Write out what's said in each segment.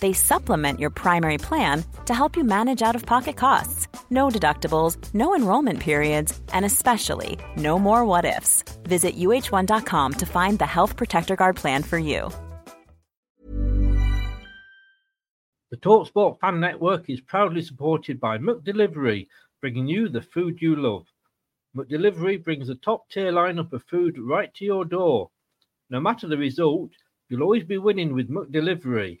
they supplement your primary plan to help you manage out of pocket costs. No deductibles, no enrollment periods, and especially no more what ifs. Visit uh1.com to find the Health Protector Guard plan for you. The Talksport Fan Network is proudly supported by McDelivery, bringing you the food you love. McDelivery brings a top tier lineup of food right to your door. No matter the result, you'll always be winning with McDelivery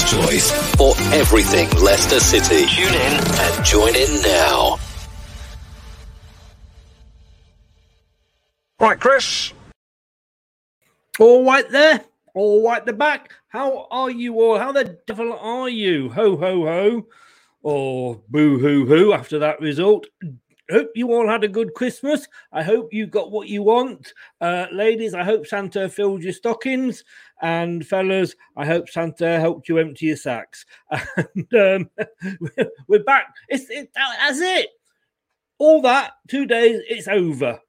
Your first choice for everything Leicester City. Tune in and join in now. Right, Chris. All right there. All right the back. How are you all? How the devil are you? Ho, ho, ho. Or boo hoo hoo after that result hope you all had a good Christmas. I hope you got what you want. Uh, ladies, I hope Santa filled your stockings. And fellas, I hope Santa helped you empty your sacks. And um, we're back. It's it, that's it. All that two days. It's over.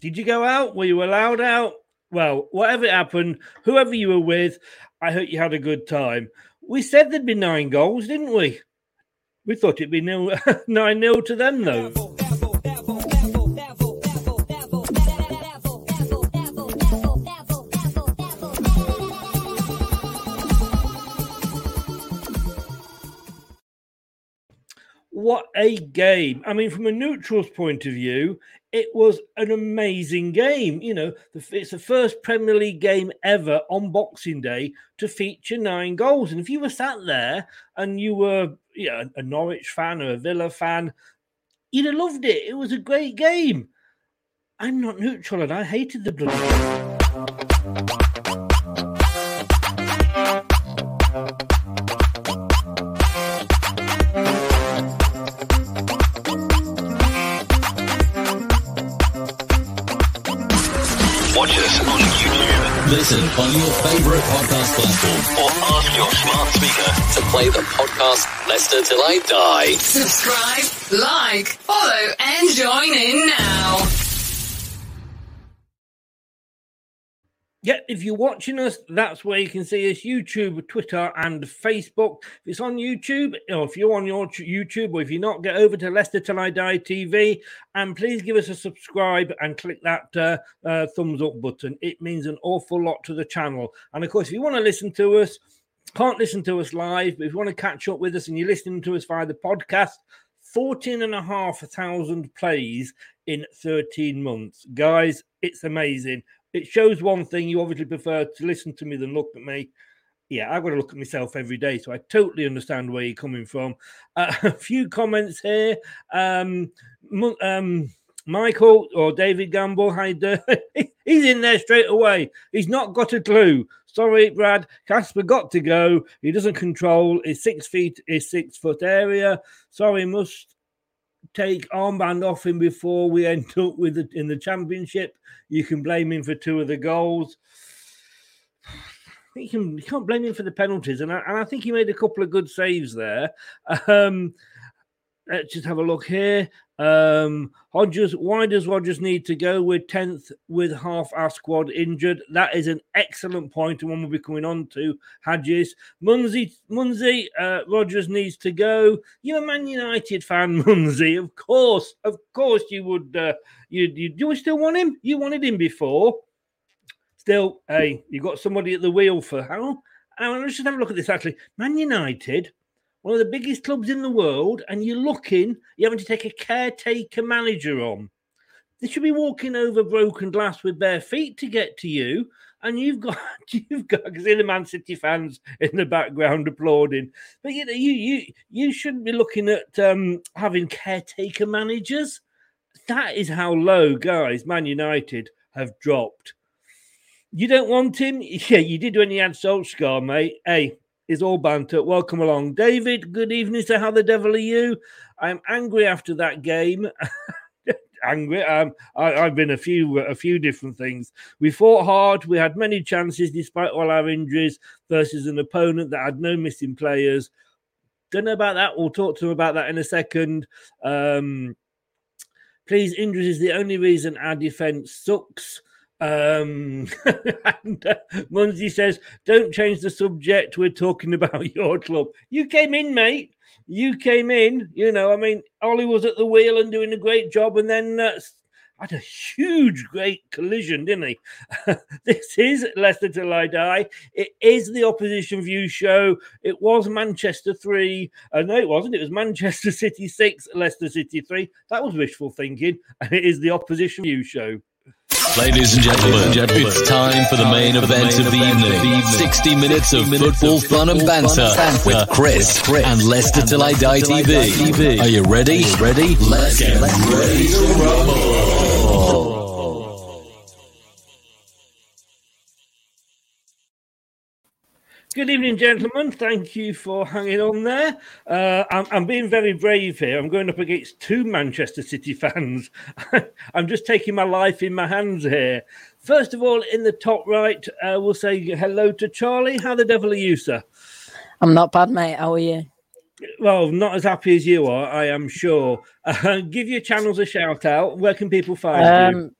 Did you go out? Were you allowed out? Well, whatever happened, whoever you were with, I hope you had a good time. We said there'd be nine goals, didn't we? We thought it'd be nil, 9 0 to them, though. What a game. I mean, from a neutral's point of view, it was an amazing game. You know, it's the first Premier League game ever on Boxing Day to feature nine goals. And if you were sat there and you were you know, a Norwich fan or a Villa fan, you'd have loved it. It was a great game. I'm not neutral and I hated the bloody. Listen on your favorite podcast platform or ask your smart speaker to play the podcast Leicester Till I Die. Subscribe, like, follow, and join in now. If you're watching us, that's where you can see us YouTube, Twitter, and Facebook. If it's on YouTube, or if you're on your YouTube, or if you're not, get over to Leicester Till I Die TV and please give us a subscribe and click that uh, uh, thumbs up button. It means an awful lot to the channel. And of course, if you want to listen to us, can't listen to us live, but if you want to catch up with us and you're listening to us via the podcast, 14 and a half thousand plays in 13 months. Guys, it's amazing. It shows one thing you obviously prefer to listen to me than look at me. Yeah, I've got to look at myself every day, so I totally understand where you're coming from. Uh, a few comments here. Um, um, Michael or David Gamble, how? He's in there straight away. He's not got a clue. Sorry, Brad. Kasper got to go. He doesn't control his six feet, his six foot area. Sorry, must take armband off him before we end up with it in the championship. You can blame him for two of the goals. You, can, you can't blame him for the penalties, and I, and I think he made a couple of good saves there. Um, let's just have a look here. Um, Hodges, why does Rodgers need to go with 10th with half our squad injured? That is an excellent point and one we'll be coming on to. Hodges, Munsey, Munsey, uh, Rodgers needs to go. You're a Man United fan, Munsey. Of course, of course you would. Uh, you, you, you still want him? You wanted him before. Still, hey, you got somebody at the wheel for how? Let's just have a look at this actually. Man United one of the biggest clubs in the world, and you're looking, you're having to take a caretaker manager on. They should be walking over broken glass with bare feet to get to you. And you've got you've got because the Man City fans in the background applauding. But you know, you you you shouldn't be looking at um, having caretaker managers. That is how low guys Man United have dropped. You don't want him? Yeah, you did when you had Solskjaer, mate. Hey, is all banter. Welcome along, David. Good evening. So, how the devil are you? I'm angry after that game. angry. Um, I, have been a few a few different things. We fought hard. We had many chances despite all our injuries versus an opponent that had no missing players. Don't know about that. We'll talk to him about that in a second. Um, please, injuries is the only reason our defense sucks. Um, and uh, Munsey says, "Don't change the subject. We're talking about your club. You came in, mate. You came in. You know, I mean, Ollie was at the wheel and doing a great job, and then uh, had a huge, great collision, didn't he? this is Leicester Till I Die. It is the opposition view show. It was Manchester 3. Uh, no, it wasn't. It was Manchester City 6, Leicester City 3. That was wishful thinking. And it is the opposition view show. Ladies and gentlemen, it's time for the main event of the evening. 60 minutes of football fun and banter with Chris and Leicester Till I Die TV. Are you ready? Ready? Let's get ready to rumble. Good evening, gentlemen. Thank you for hanging on there. Uh, I'm, I'm, being very brave here. I'm going up against two Manchester City fans. I'm just taking my life in my hands here. First of all, in the top right, uh, we'll say hello to Charlie. How the devil are you, sir? I'm not bad, mate. How are you? Well, not as happy as you are, I am sure. Uh, give your channels a shout out. Where can people find um, you?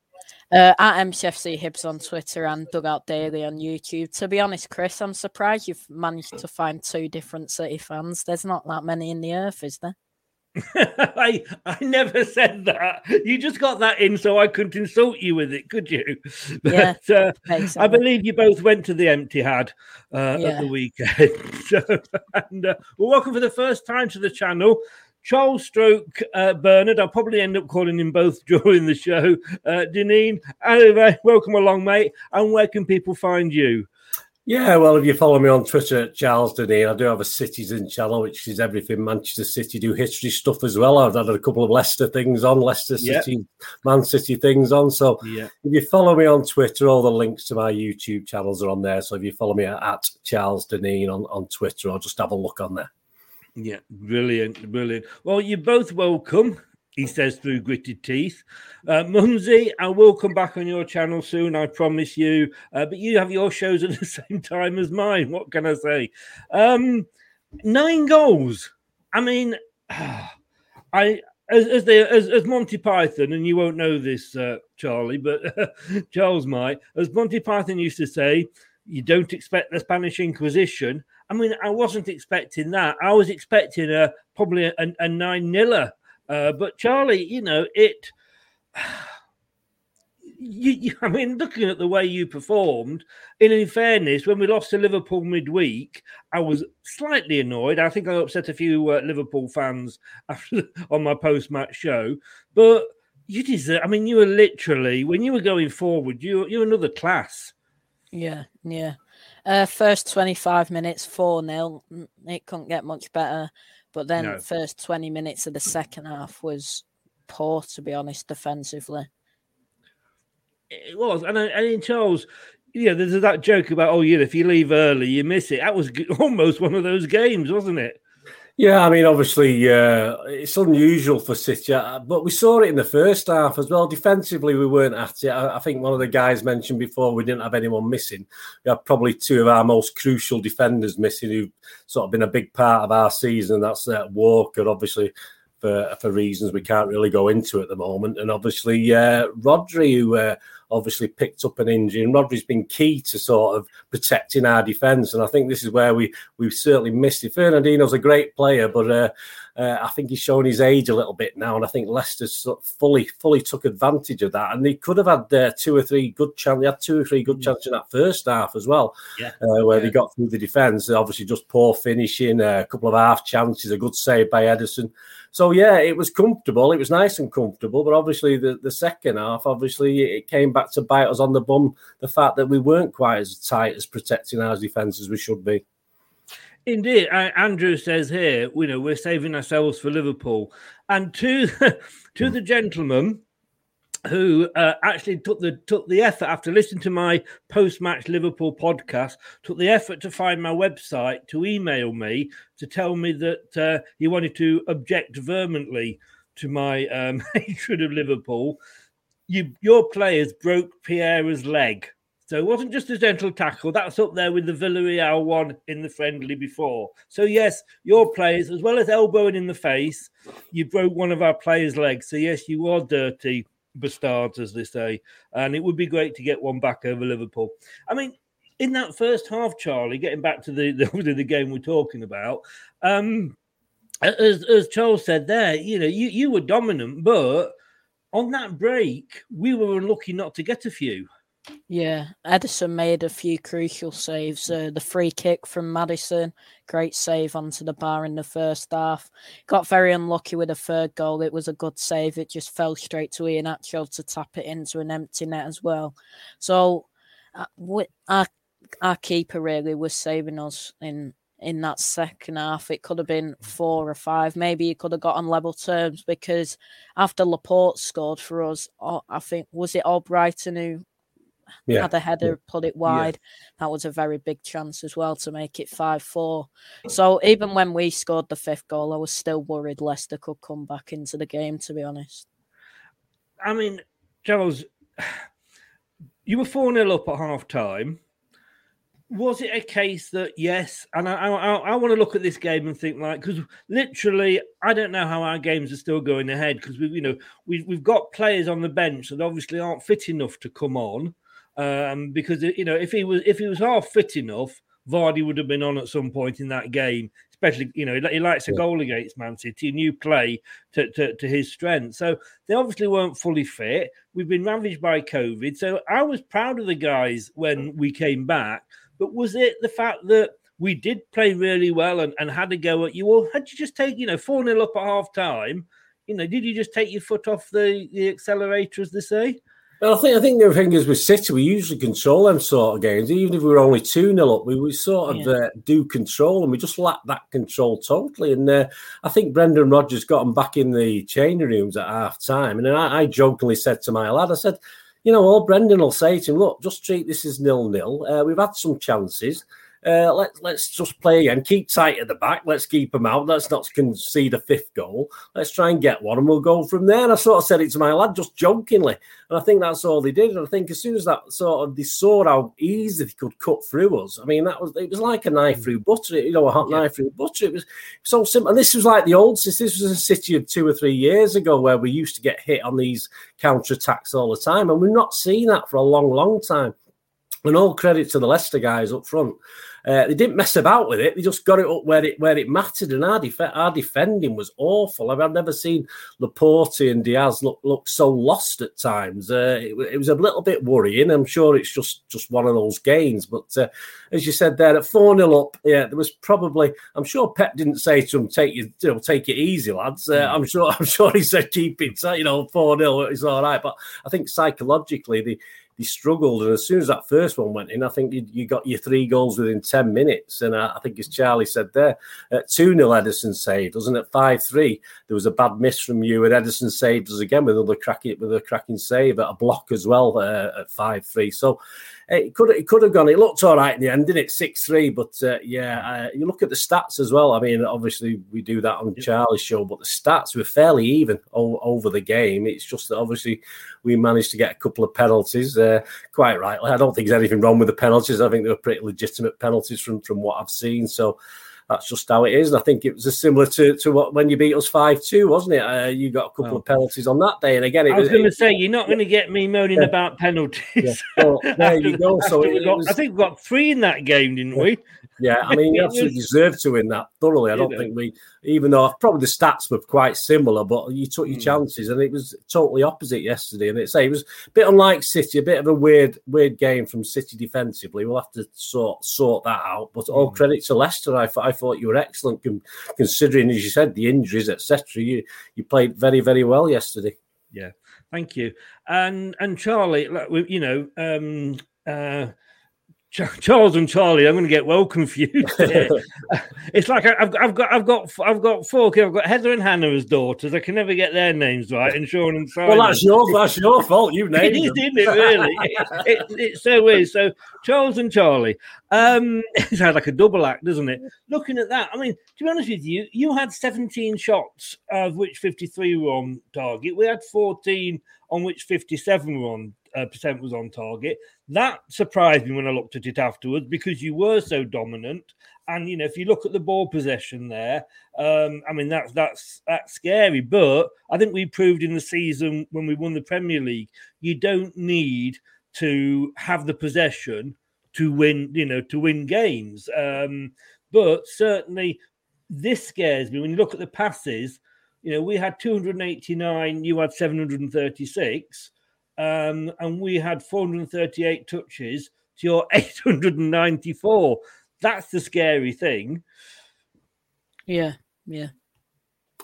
Uh, at MCFC Hibs on Twitter and Dugout Daily on YouTube. To be honest, Chris, I'm surprised you've managed to find two different City fans. There's not that many in the earth, is there? I I never said that. You just got that in so I couldn't insult you with it, could you? But, yeah, uh, I believe you both went to the Etihad uh, yeah. at the weekend. so, and uh, well, welcome for the first time to the channel. Charles Stroke uh, Bernard. I'll probably end up calling him both during the show. Uh, Deneen, anyway, welcome along, mate. And where can people find you? Yeah, well, if you follow me on Twitter, Charles Deneen, I do have a Citizen channel, which is everything Manchester City, do history stuff as well. I've had a couple of Leicester things on, Leicester City, yep. Man City things on. So if you follow me on Twitter, all the links to my YouTube channels are on there. So if you follow me at Charles Deneen on, on Twitter, or just have a look on there. Yeah, brilliant, brilliant. Well, you're both welcome, he says through gritted teeth. Uh, Mumsy, I will come back on your channel soon, I promise you. Uh, but you have your shows at the same time as mine. What can I say? Um, nine goals. I mean, I as as, they, as as Monty Python, and you won't know this, uh, Charlie, but Charles might. As Monty Python used to say, you don't expect the Spanish Inquisition. I mean, I wasn't expecting that. I was expecting a probably a, a nine niller. Uh, but Charlie, you know, it you, you, I mean, looking at the way you performed, in, fairness, when we lost to Liverpool midweek, I was slightly annoyed. I think I upset a few uh, Liverpool fans after, on my post-match show, but you deserve. I mean, you were literally when you were going forward, you you're another class. Yeah, yeah. Uh, first twenty five minutes, four 0 It couldn't get much better. But then no. first twenty minutes of the second half was poor, to be honest, defensively. It was, and, and in Charles, yeah, there's that joke about oh yeah, if you leave early, you miss it. That was almost one of those games, wasn't it? Yeah, I mean, obviously, uh, it's unusual for City, uh, but we saw it in the first half as well. Defensively, we weren't at it. I, think one of the guys mentioned before we didn't have anyone missing. We had probably two of our most crucial defenders missing, who've sort of been a big part of our season. That's uh, Walker, obviously, for for reasons we can't really go into at the moment, and obviously uh, Rodri, who uh, obviously picked up an injury, and Rodri's been key to sort of protecting our defence, and I think this is where we we've certainly missed it. Fernandinho's a great player, but uh, uh, I think he's shown his age a little bit now, and I think Leicester sort of fully fully took advantage of that, and they could have had uh, two or three good chances. They had two or three good mm. chances in that first half as well, yeah. Uh, where yeah. they got through the defence. Obviously, just poor finishing, uh, a couple of half chances, a good save by Ederson. So yeah, it was comfortable. It was nice and comfortable, but obviously the, the second half, obviously it came back to bite us on the bum. The fact that we weren't quite as tight as protecting our defence as we should be. Indeed, Andrew says here, you know, we're saving ourselves for Liverpool, and to to the gentleman who uh, actually took the took the effort after listening to my post match Liverpool podcast, took the effort to find my website to email me to tell me that uh, he wanted to object vehemently to my um, hatred of Liverpool. You, your players broke Pierre's leg. So it wasn't just a gentle tackle. That's up there with the Villarreal one in the friendly before. So yes, your players, as well as elbowing in the face, you broke one of our players' legs. So yes, you are dirty bastards, as they say. And it would be great to get one back over Liverpool. I mean, in that first half, Charlie, getting back to the the, the game we're talking about, um, as, as Charles said there, you know, you, you were dominant, but on that break, we were unlucky not to get a few. Yeah, Ederson made a few crucial saves. Uh, the free kick from Maddison, great save onto the bar in the first half. Got very unlucky with the third goal. It was a good save. It just fell straight to Iheanacho to tap it into an empty net as well. So, uh, our our keeper really was saving us in in that second half. It could have been four or five. Maybe he could have got on level terms because after Laporte scored for us, I think was it Albrighton who yeah. had a header, yeah. put it wide. Yeah. That was a very big chance as well to make it 5 4. So even when we scored the fifth goal, I was still worried Leicester could come back into the game, to be honest. I mean, Charles, you were 4 0 up at half time. Was it a case that yes, and I, I, I want to look at this game and think like because literally I don't know how our games are still going ahead because we you know we we've got players on the bench that obviously aren't fit enough to come on, um, because you know if he was if he was half fit enough, Vardy would have been on at some point in that game. Especially, you know, he likes a goal against Man City, and you play to, to, to his strength. So they obviously weren't fully fit. We've been ravaged by COVID. So I was proud of the guys when we came back. But was it the fact that we did play really well and, and had to go at you? Or had you just take, you know, 4 0 up at half time? You know, did you just take your foot off the, the accelerator, as they say? Well, I think I think the thing is with City, we usually control them sort of games. Even if we were only two 0 up, we, we sort of yeah. uh, do control, and we just lack that control totally. And uh, I think Brendan Rodgers got them back in the change rooms at half time, and then I, I jokingly said to my lad, I said, "You know, all Brendan will say to him, look, just treat this as nil nil. Uh, we've had some chances." Uh, let, let's just play again. Keep tight at the back. Let's keep them out. Let's not concede a fifth goal. Let's try and get one, and we'll go from there. And I sort of said it to my lad just jokingly, and I think that's all they did. And I think as soon as that sort of they saw how easy they could cut through us, I mean, that was it was like a knife through butter. You know, a hot yeah. knife through butter. It was so simple. And this was like the old. This was a city of two or three years ago where we used to get hit on these counter attacks all the time, and we've not seen that for a long, long time. And all credit to the Leicester guys up front uh, they didn't mess about with it. They just got it up where it where it mattered. And our, def- our defending was awful. I mean, I've never seen Laporte and Dias look look so lost at times. Uh, it, it, was a little bit worrying. I'm sure it's just just one of those games. But uh, as you said there, at four 0 up, yeah, there was probably. I'm sure Pep didn't say to him, "Take you, you know, take it easy, lads." Uh, hmm. I'm sure. I'm sure he said, "Keep it, you know, four 0 It's all right." But I think psychologically, the they struggled. And as soon as that first one went in, I think you, you got your three goals within 10 minutes. And I, I think, as Charlie said there, at 2 0, Ederson saved wasn't it? 5 3, there was a bad miss from you. And Ederson saved us again with another cracking, with a cracking save at a block as well uh, at 5 3. So, it could it could have gone. It looked all right in the end, didn't it? Six three, but uh, yeah, uh, you look at the stats as well. I mean, obviously we do that on Charlie's show, but the stats were fairly even o- over the game. It's just that obviously we managed to get a couple of penalties. Uh, quite rightly, I don't think there's anything wrong with the penalties. I think they were pretty legitimate penalties from from what I've seen. So that's just how it is. And I think it was similar to, to what when you beat us five two, wasn't it? Uh, you got a couple oh. of penalties on that day, and again, I was, was going to say you're not going to get me moaning yeah. about penalties. Yeah. Well, there you go. So it, got, was, I think we got three in that game, didn't we? Yeah, I mean, you absolutely deserved to win that thoroughly. I don't think we, even though probably the stats were quite similar, but you took your mm. chances, and it was totally opposite yesterday. And it's it was a bit unlike City, a bit of a weird, weird game from City defensively. We'll have to sort sort that out. But all mm. credit to Leicester. I, I thought you were excellent, considering, as you said, the injuries, etc. You you played very, very well yesterday. Yeah, thank you. And and Charlie, you know. um uh Charles and Charlie, I'm going to get well confused. it's like I've, I've got, I've got, I've got four. kids. I've got Heather and Hannah as daughters. I can never get their names right. And Sean and Simon. Well, that's your, that's your fault. You named it, is, isn't it? Really, it, it, it's so weird. So Charles and Charlie. Um, it sounds like a double act, doesn't it? Looking at that, I mean, to be honest with you, you had 17 shots, of which 53 were on target. We had 14 on which 57 were on uh, percent was on target. That surprised me when I looked at it afterwards because you were so dominant. And you know, if you look at the ball possession there, um, I mean that's that's that's scary. But I think we proved in the season when we won the Premier League, you don't need to have the possession to win. You know, to win games. Um, but certainly, this scares me when you look at the passes. You know, we had 289, you had 736 um, and we had 438 touches to your 894. That's the scary thing. Yeah, yeah.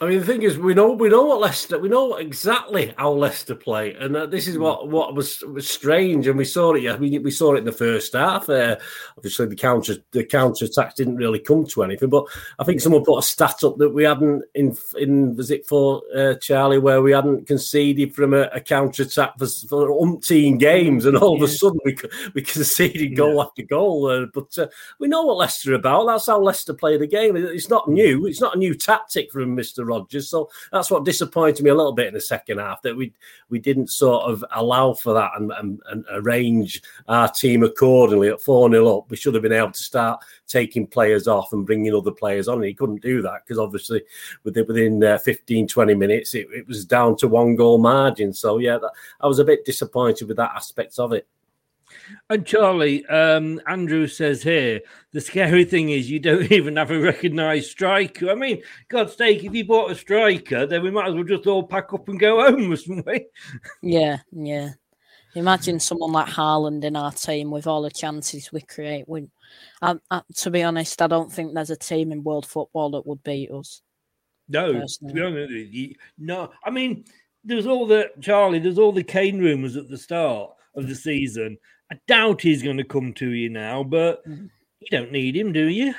I mean, the thing is, we know we know what Leicester, we know exactly how Leicester play, and uh, this is what what was was strange, and we saw it. Yeah, we we saw it in the first half. Uh, obviously, the counter the counter attack didn't really come to anything, but I think someone put a stat up that we hadn't in in was it for uh, Charlie where we hadn't conceded from a, a counter attack for, for umpteen games, and all of a sudden we we conceded goal yeah. after goal. Uh, but uh, we know what Leicester are about. That's how Leicester play the game. It's not new. It's not a new tactic from Mister. Rodgers. So that's what disappointed me a little bit in the second half that we we didn't sort of allow for that and, and, and arrange our team accordingly at 4 0 up. We should have been able to start taking players off and bringing other players on. And he couldn't do that because obviously within, within uh, 15, 20 minutes, it, it was down to one goal margin. So, yeah, that, I was a bit disappointed with that aspect of it. And Charlie, um, Andrew says here, the scary thing is you don't even have a recognised striker. I mean, God's sake, if you bought a striker, then we might as well just all pack up and go home, mustn't we? Yeah, yeah. Imagine someone like Haaland in our team with all the chances we create. We, I, I, to be honest, I don't think there's a team in world football that would beat us. No, personally. to be honest, no. I mean, there's all the Charlie. There's all the Kane rumours at the start of the season, I doubt he's going to come to you now, but mm. you don't need him, do you?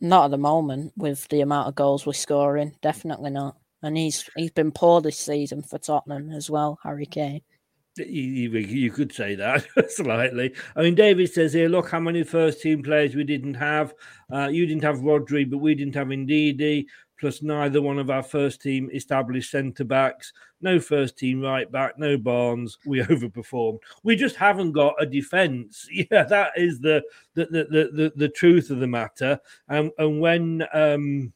Not at the moment, with the amount of goals we're scoring. Definitely not. And he's he's been poor this season for Tottenham as well, Harry Kane. You, you, could say that slightly. I mean, David says here, look how many first team players we didn't have. Uh, you didn't have Rodri, but we didn't have Ndidi plus neither one of our first team established centre backs, no first team right back, no Barnes. We overperformed. We just haven't got a defence. Yeah, that is the the the the, the, truth of the matter. And and when um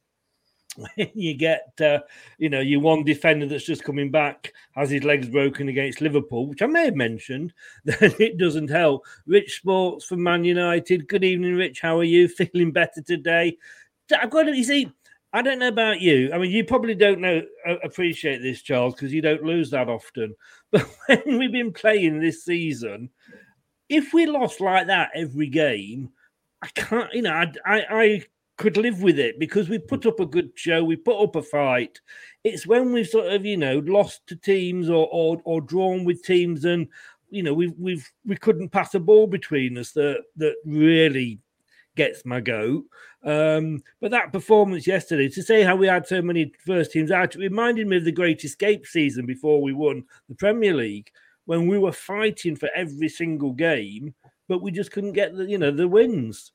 when you get, uh, you know, your one defender that's just coming back has his legs broken against Liverpool, which I may have mentioned, then it doesn't help. Rich Sports from Man United. Good evening, Rich. How are you? Feeling better today? I've got to, you see, I don't know about you. I mean, you probably don't know uh, appreciate this, Charles, because you don't lose that often. But when we've been playing this season, if we lost like that every game, I can't, you know, I, I, I could live with it because we put up a good show, we put up a fight. It's when we've sort of, you know, lost to teams or or, or drawn with teams and you know, we've we've we couldn't pass a ball between us that that really gets my goat. Um, but that performance yesterday, to say how we had so many first teams out, it reminded me of the Great Escape season before we won the Premier League, when we were fighting for every single game, but we just couldn't get the you know the wins.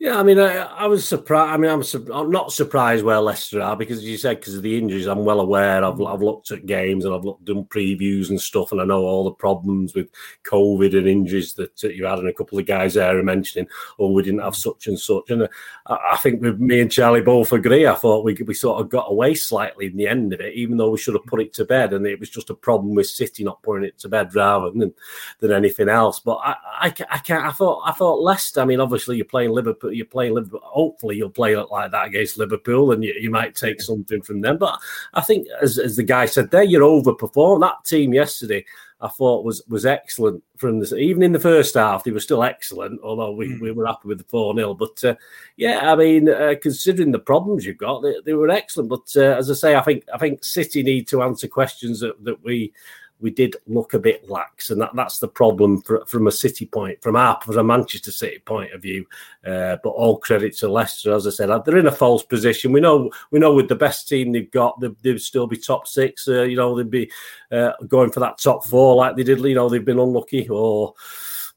Yeah, I mean, I, I was surprised. I mean, I'm, su- I'm not surprised where Leicester are because, as you said, because of the injuries, I'm well aware. I've, I've looked at games and I've looked done previews and stuff, and I know all the problems with COVID and injuries that you had, and a couple of guys there are mentioning, oh, we didn't have such and such. And uh, I, I think me and Charlie both agree. I thought we we sort of got away slightly in the end of it, even though we should have put it to bed, and it was just a problem with City not putting it to bed rather than than anything else. But I, I, I can't. I thought I thought Leicester. I mean, obviously you're playing Liverpool you're playing Liverpool. Hopefully, you'll play like that against Liverpool, and you, you might take something from them. But I think, as, as the guy said there, you're overperformed. That team yesterday, I thought was was excellent from this. Even in the first half, they were still excellent. Although we, mm. we were happy with the four 0 But uh, yeah, I mean, uh, considering the problems you've got, they, they were excellent. But uh, as I say, I think I think City need to answer questions that, that we we did look a bit lax, and that, that's the problem for, from a City point, from our from a Manchester City point of view. Uh, but all credit to Leicester, as I said, they're in a false position. We know we know with the best team they've got, they, would still be top six. Uh, you know, they'd be uh, going for that top four like they did. You know, they've been unlucky or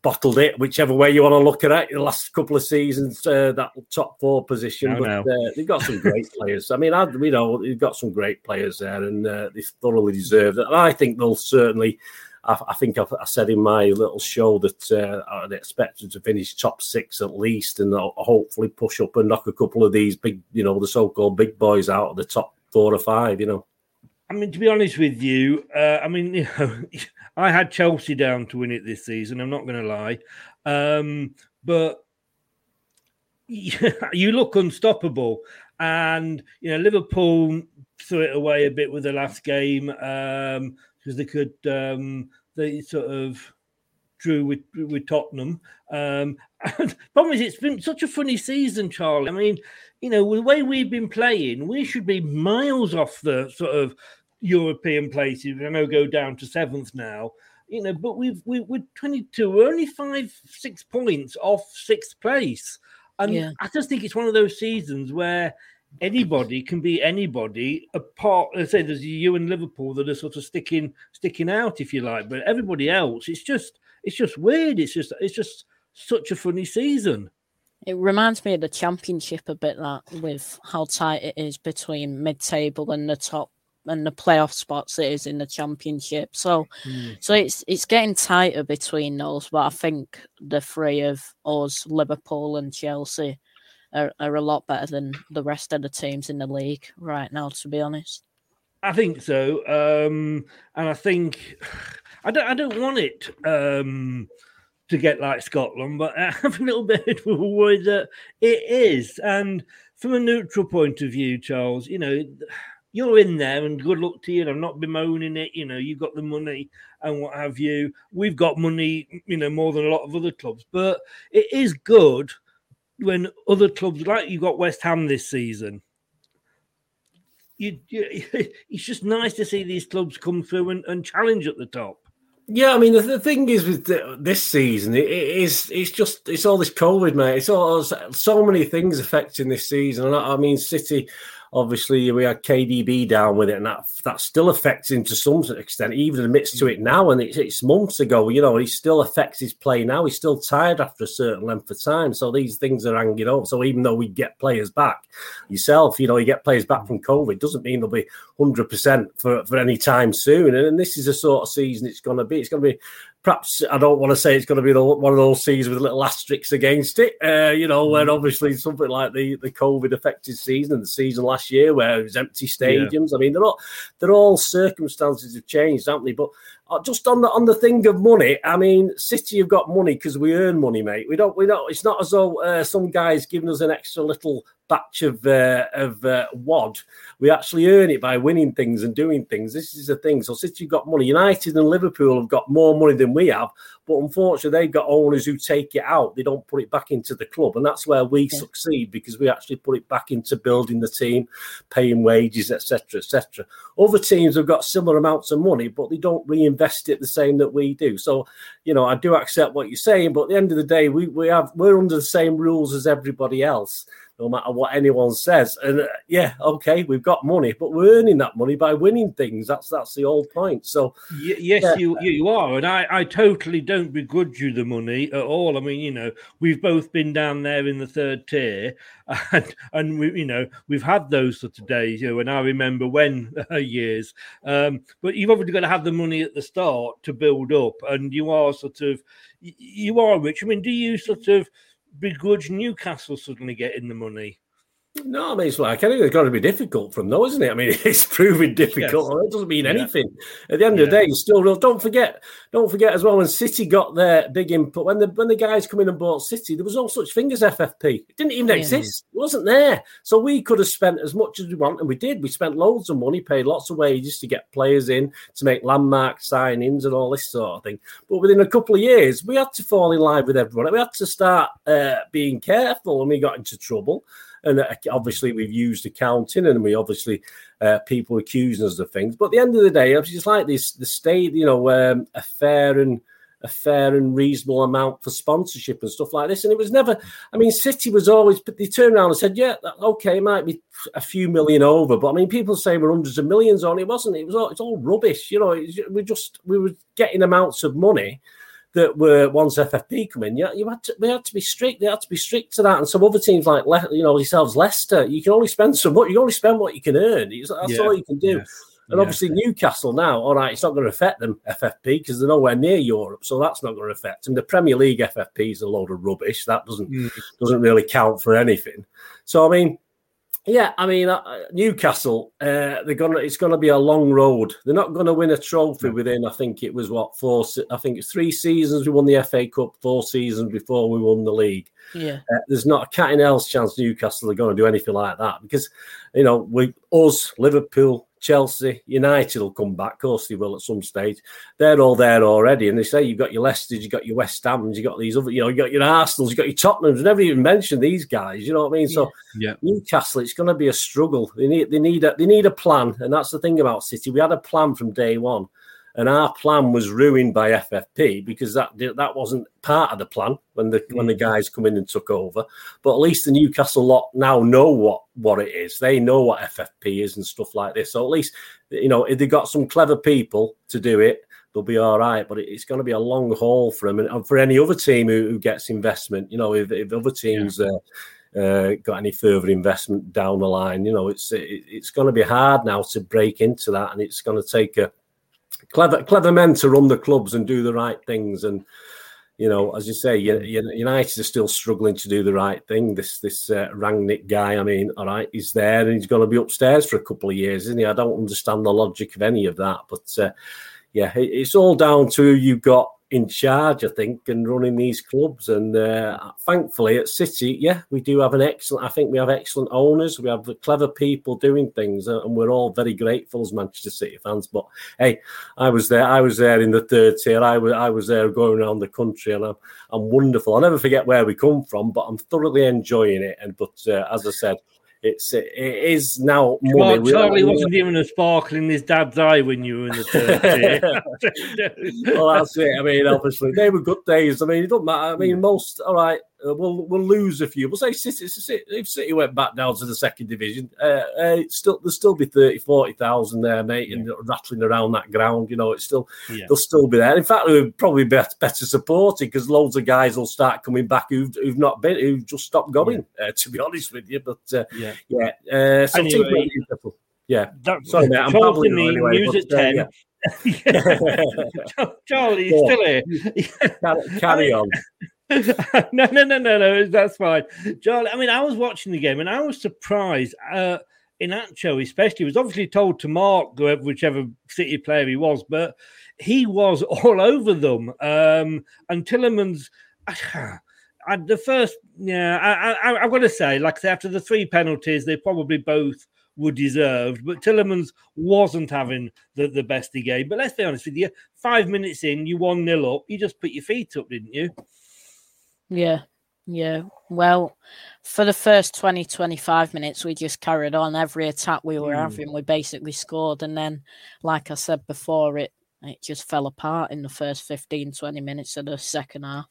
bottled it, whichever way you want to look at it. The last couple of seasons, uh, that top four position, but uh, they've got some great players. I mean, I, you know, they've got some great players there, and uh, they thoroughly deserve it. And I think they'll certainly. I, I think I've, i said in my little show that uh, I'd expect them to finish top six at least, and hopefully push up and knock a couple of these big, you know, the so-called big boys out of the top four or five. You know. I mean, to be honest with you, uh, I mean, you know, I had Chelsea down to win it this season. I'm not going to lie, um, but you look unstoppable, and you know Liverpool threw it away a bit with the last game because um, they could um, they sort of drew with with Tottenham. Um, problem is, it's been such a funny season, Charlie. I mean, you know, the way we've been playing, we should be miles off the sort of European places. I know go down to seventh now. You know, but we've we, we're 22. We're only five, six points off sixth place, and yeah. I just think it's one of those seasons where anybody can be anybody. Apart, let's say there's you and Liverpool that are sort of sticking sticking out, if you like, but everybody else, it's just it's just weird. It's just it's just such a funny season. It reminds me of the championship a bit, that with how tight it is between mid-table and the top and the playoff spots it is in the championship. So mm. so it's it's getting tighter between those, but I think the three of us, Liverpool and Chelsea, are, are a lot better than the rest of the teams in the league right now, to be honest. I think so. Um, and I think I don't I don't want it um, to get like Scotland, but I have a little bit of a worry that it is. And from a neutral point of view, Charles, you know, you're in there and good luck to you. And I'm not bemoaning it. You know, you've got the money and what have you. We've got money, you know, more than a lot of other clubs. But it is good when other clubs, like you got West Ham this season. You, you, it's just nice to see these clubs come through and, and challenge at the top. Yeah, I mean the, the thing is with the, this season, it, it is it's just it's all this COVID, mate. It's all so many things affecting this season. I, I mean, City obviously we had KDB down with it, and that that still affects him to some extent, even admits to it mm. now. And it's, it's months ago, you know, he still affects his play now. He's still tired after a certain length of time. So these things are hanging over. So even though we get players back, yourself, you know, you get players back from COVID, doesn't mean they'll be hundred percent for for any time soon. And, and this is the sort of season it's going to be. It's going to be perhaps I don't want to say it's going to be the, one of those seasons with a little asterisks against it. Uh, you know, when obviously something like the the COVID affected season and the season last year where it was empty stadiums. Yeah. I mean, they're all they're all circumstances have changed, haven't they? But just on the on the thing of money, I mean, City have got money because we earn money, mate. We don't we don't. It's not as though uh, some guys giving us an extra little batch of uh, of uh, wad. We actually earn it by winning things and doing things. This is the thing. So City have got money. United and Liverpool have got more money than we have, but unfortunately they've got owners who take it out. They don't put it back into the club, and that's where we yeah. succeed because we actually put it back into building the team, paying wages, etc., etc. Other teams have got similar amounts of money, but they don't reinvest it the same that we do. So, you know, I do accept what you're saying, but at the end of the day, we we have we're under the same rules as everybody else no matter what anyone says. And uh, yeah, okay, we've got money, but we're earning that money by winning things. That's that's the whole point. So y- yes, yeah. you you are, and I I totally don't begrudge you the money at all. I mean, you know, we've both been down there in the third tier, and and we you know we've had those sort of days. You know, and I remember when uh, years. Um, but you've obviously got to have the money at the start to build up, and you are sort of you are rich. I mean, do you sort of begrudge Newcastle suddenly getting the money? No, I mean, it's like, I think it's got to be difficult from though, isn't it? I mean, it's proving difficult. Yes. It doesn't mean yeah. anything. At the end yeah. of the day, you still don't forget, don't forget as well when City got their big input, when the when the guys come in and bought City, there was no such thing as FFP. It didn't even yeah. exist. It wasn't there. So we could have spent as much as we want, and we did. We spent loads of money, paid lots of wages to get players in, to make landmark signings and all this sort of thing. But within a couple of years, we had to fall in line with everyone. We had to start uh, being careful, and we got into trouble. And uh, obviously, we've used accounting, and we obviously uh, people accusing us of things. But at the end of the day, it's just like this: the state, you know, um, a fair and a fair and reasonable amount for sponsorship and stuff like this. And it was never, I mean, City was always, but they turned around and said, yeah, okay, it might be a few million over. But I mean, people say we're hundreds of millions on. It wasn't, it was all, it's all rubbish. You know, we just, we were getting amounts of money that were once FFP come in, you, you had to, we had to be strict. They had to be strict to that. And some other teams like Le- you know yourselves, Leicester, you can only spend so much. You only spend what you can earn. That's yeah. all you can do. Yes. And yeah. obviously Newcastle now, all right, it's not going to affect them FFP because they're nowhere near Europe, so that's not going to affect them. The Premier League FFP is a load of rubbish. That doesn't mm. doesn't really count for anything. So I mean, yeah, I mean uh, Newcastle. Uh, they're gonna. It's gonna be a long road. They're not gonna win a trophy within. I think it was what four. I think it's three seasons we won the FA Cup. Four seasons before we won the league. Yeah, uh, there's not a cat in hell's chance Newcastle are going to do anything like that because you know we us Liverpool, Chelsea, United will come back. Of course, they will at some stage. They're all there already. And they say you've got your Leicester, you've got your West Hams, you've got these other, you know, you got your Arsenals, you've got your Tottenhams. Never even mentioned these guys. You know what I mean? So yeah. Newcastle, it's going to be a struggle. They need, they need a, they need a plan, and that's the thing about City. We had a plan from day one and our plan was ruined by FFP because that that wasn't part of the plan when the mm. when the mm. guys come in and took over. But at least the Newcastle lot now know what what it is. They know what FFP is and stuff like this. So at least you know if they got some clever people to do it, they'll be all right. But it's going to be a long haul for them and for any other team who, who gets investment. You know, if, if other teams. Yeah. Uh, uh, got any further investment down the line. You know, it's it, it's going to be hard now to break into that, and it's going to take a clever clever men to run the clubs and do the right things. And you know, as you say, United are still struggling to do the right thing. This this uh, Rangnick guy, I mean, all right, he's there and he's going to be upstairs for a couple of years, isn't he? I don't understand the logic of any of that, but uh, yeah, it's all down to who you've got in charge, I think, and running these clubs. And uh, thankfully, at City, yeah, we do have an excellent. I think we have excellent owners. We have the clever people doing things, uh, and we're all very grateful as Manchester City fans. But hey, I was there. I was there in the third tier. I was I was there going around the country, and I'm I'm wonderful. I'll never forget where we come from, but I'm thoroughly enjoying it. And but uh, as I said, it's it is now money. Well, Charlie wasn't even a sparkle in his dad's eye when you were in the third. well, that's it. I mean, obviously they were good days. I mean, it doesn't matter. I mean, most all right. Uh, we'll we'll lose a few. We'll say City, City, if City went back down to the second division, uh, uh, still there'll still be 30, 40,000 there, mate, yeah. and rattling around that ground. You know, it's still yeah. they'll still be there. In fact, they would probably be better supported because loads of guys will start coming back who've, who've not been, who've just stopped going. Yeah. Uh, to be honest with you, but uh, yeah, yeah. Uh, anyway, yeah. Sorry, mate, I'm babbling anyway, news at ten. Charlie, you still here? Carry on. no, no, no, no, no. That's fine, Charlie. I mean, I was watching the game and I was surprised. Uh, Iheanacho, especially, was obviously told to mark whichever City player he was, but he was all over them. Um, and Tielemans, I, the first, yeah, I, I, I've got to say, like I say, after the three penalties, they probably both were deserved. But Tielemans wasn't having the, the best he game. But let's be honest with you, five minutes in, you one nil up, you just put your feet up, didn't you? Yeah, yeah. Well, for the first 20, 25 minutes, we just carried on. Every attack we were mm. having, we basically scored. And then, like I said before, it it just fell apart in the first 15, 20 minutes of the second half.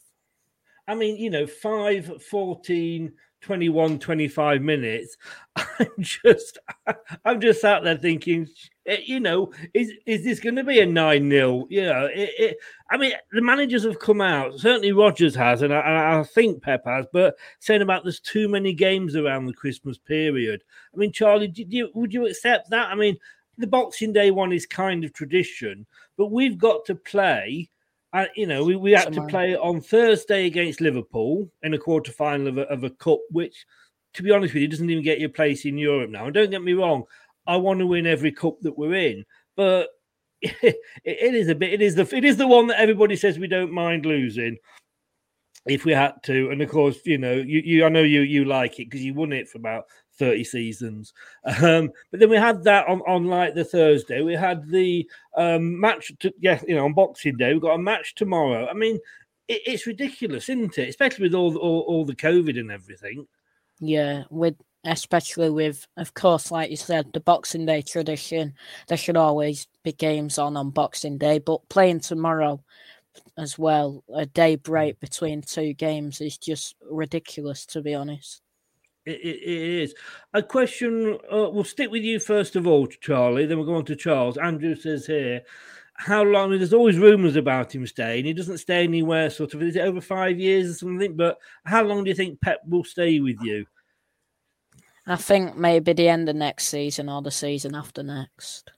I mean, you know, 5, 14, 21, 25 minutes. I'm just, I'm just sat there thinking, eh, you know, is is this going to be a 9 0? You know, it, it, I mean, the managers have come out, certainly Rodgers has, and I, I, think Pep has, but saying about there's too many games around the Christmas period. I mean, Charlie, did you, would you accept that? I mean, the Boxing Day one is kind of tradition, but we've got to play uh, you know, we, we had to play on Thursday against Liverpool in a quarter final of a, of a cup, which, to be honest with you, doesn't even get you a place in Europe now. And don't get me wrong, I want to win every cup that we're in, but it, is a bit. It is the it is the one that everybody says we don't mind losing if we had to. And of course, you know, you, you I know you you like it because you won it for about 30 seasons. Um, but then we had that on, on like the Thursday. We had the um, match, to, yeah, you know, on Boxing Day. We've got a match tomorrow. I mean, it, it's ridiculous, isn't it? Especially with all, all, all the COVID and everything. Yeah, with especially with, of course, like you said, the Boxing Day tradition. There should always be games on on Boxing Day, but playing tomorrow as well, a day break between two games is just ridiculous, to be honest. It, it, it is. A question, uh, we'll stick with you first of all, Charlie, then we'll go on to Charles. Andrew says here, how long? There's always rumours about him staying. He doesn't stay anywhere, sort of. Is it over five years or something? But how long do you think Pep will stay with you? I think maybe the end of next season or the season after next.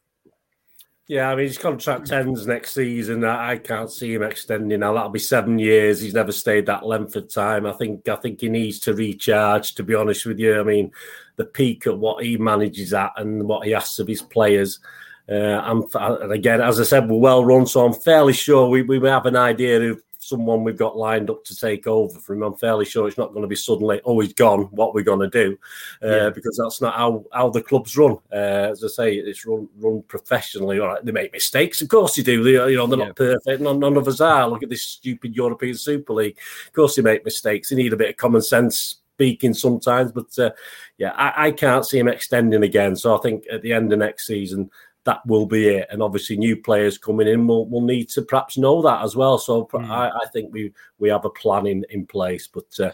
Yeah, I mean his contract ends next season. I can't see him extending now. That'll be seven years. He's never stayed that length of time. I think I think he needs to recharge. To be honest with you, I mean the peak of what he manages at and what he asks of his players. Uh, and again, as I said, we're well run, so I'm fairly sure we, we have an idea of someone we've got lined up to take over from him. I'm fairly sure it's not going to be suddenly, oh, he's gone. What we're going to do? Uh, yeah. Because that's not how, how the clubs run. Uh, as I say, it's run run professionally. All right, they make mistakes, of course they do. They, you know, they're yeah. not perfect. None, none, of us are. Look at this stupid European Super League. Of course, they make mistakes. They need a bit of common sense speaking sometimes. But uh, yeah, I, I can't see him extending again. So I think at the end of next season that will be it. And obviously, new players coming in will, will need to perhaps know that as well. So mm. I, I, think we we have a plan in, in place. But uh,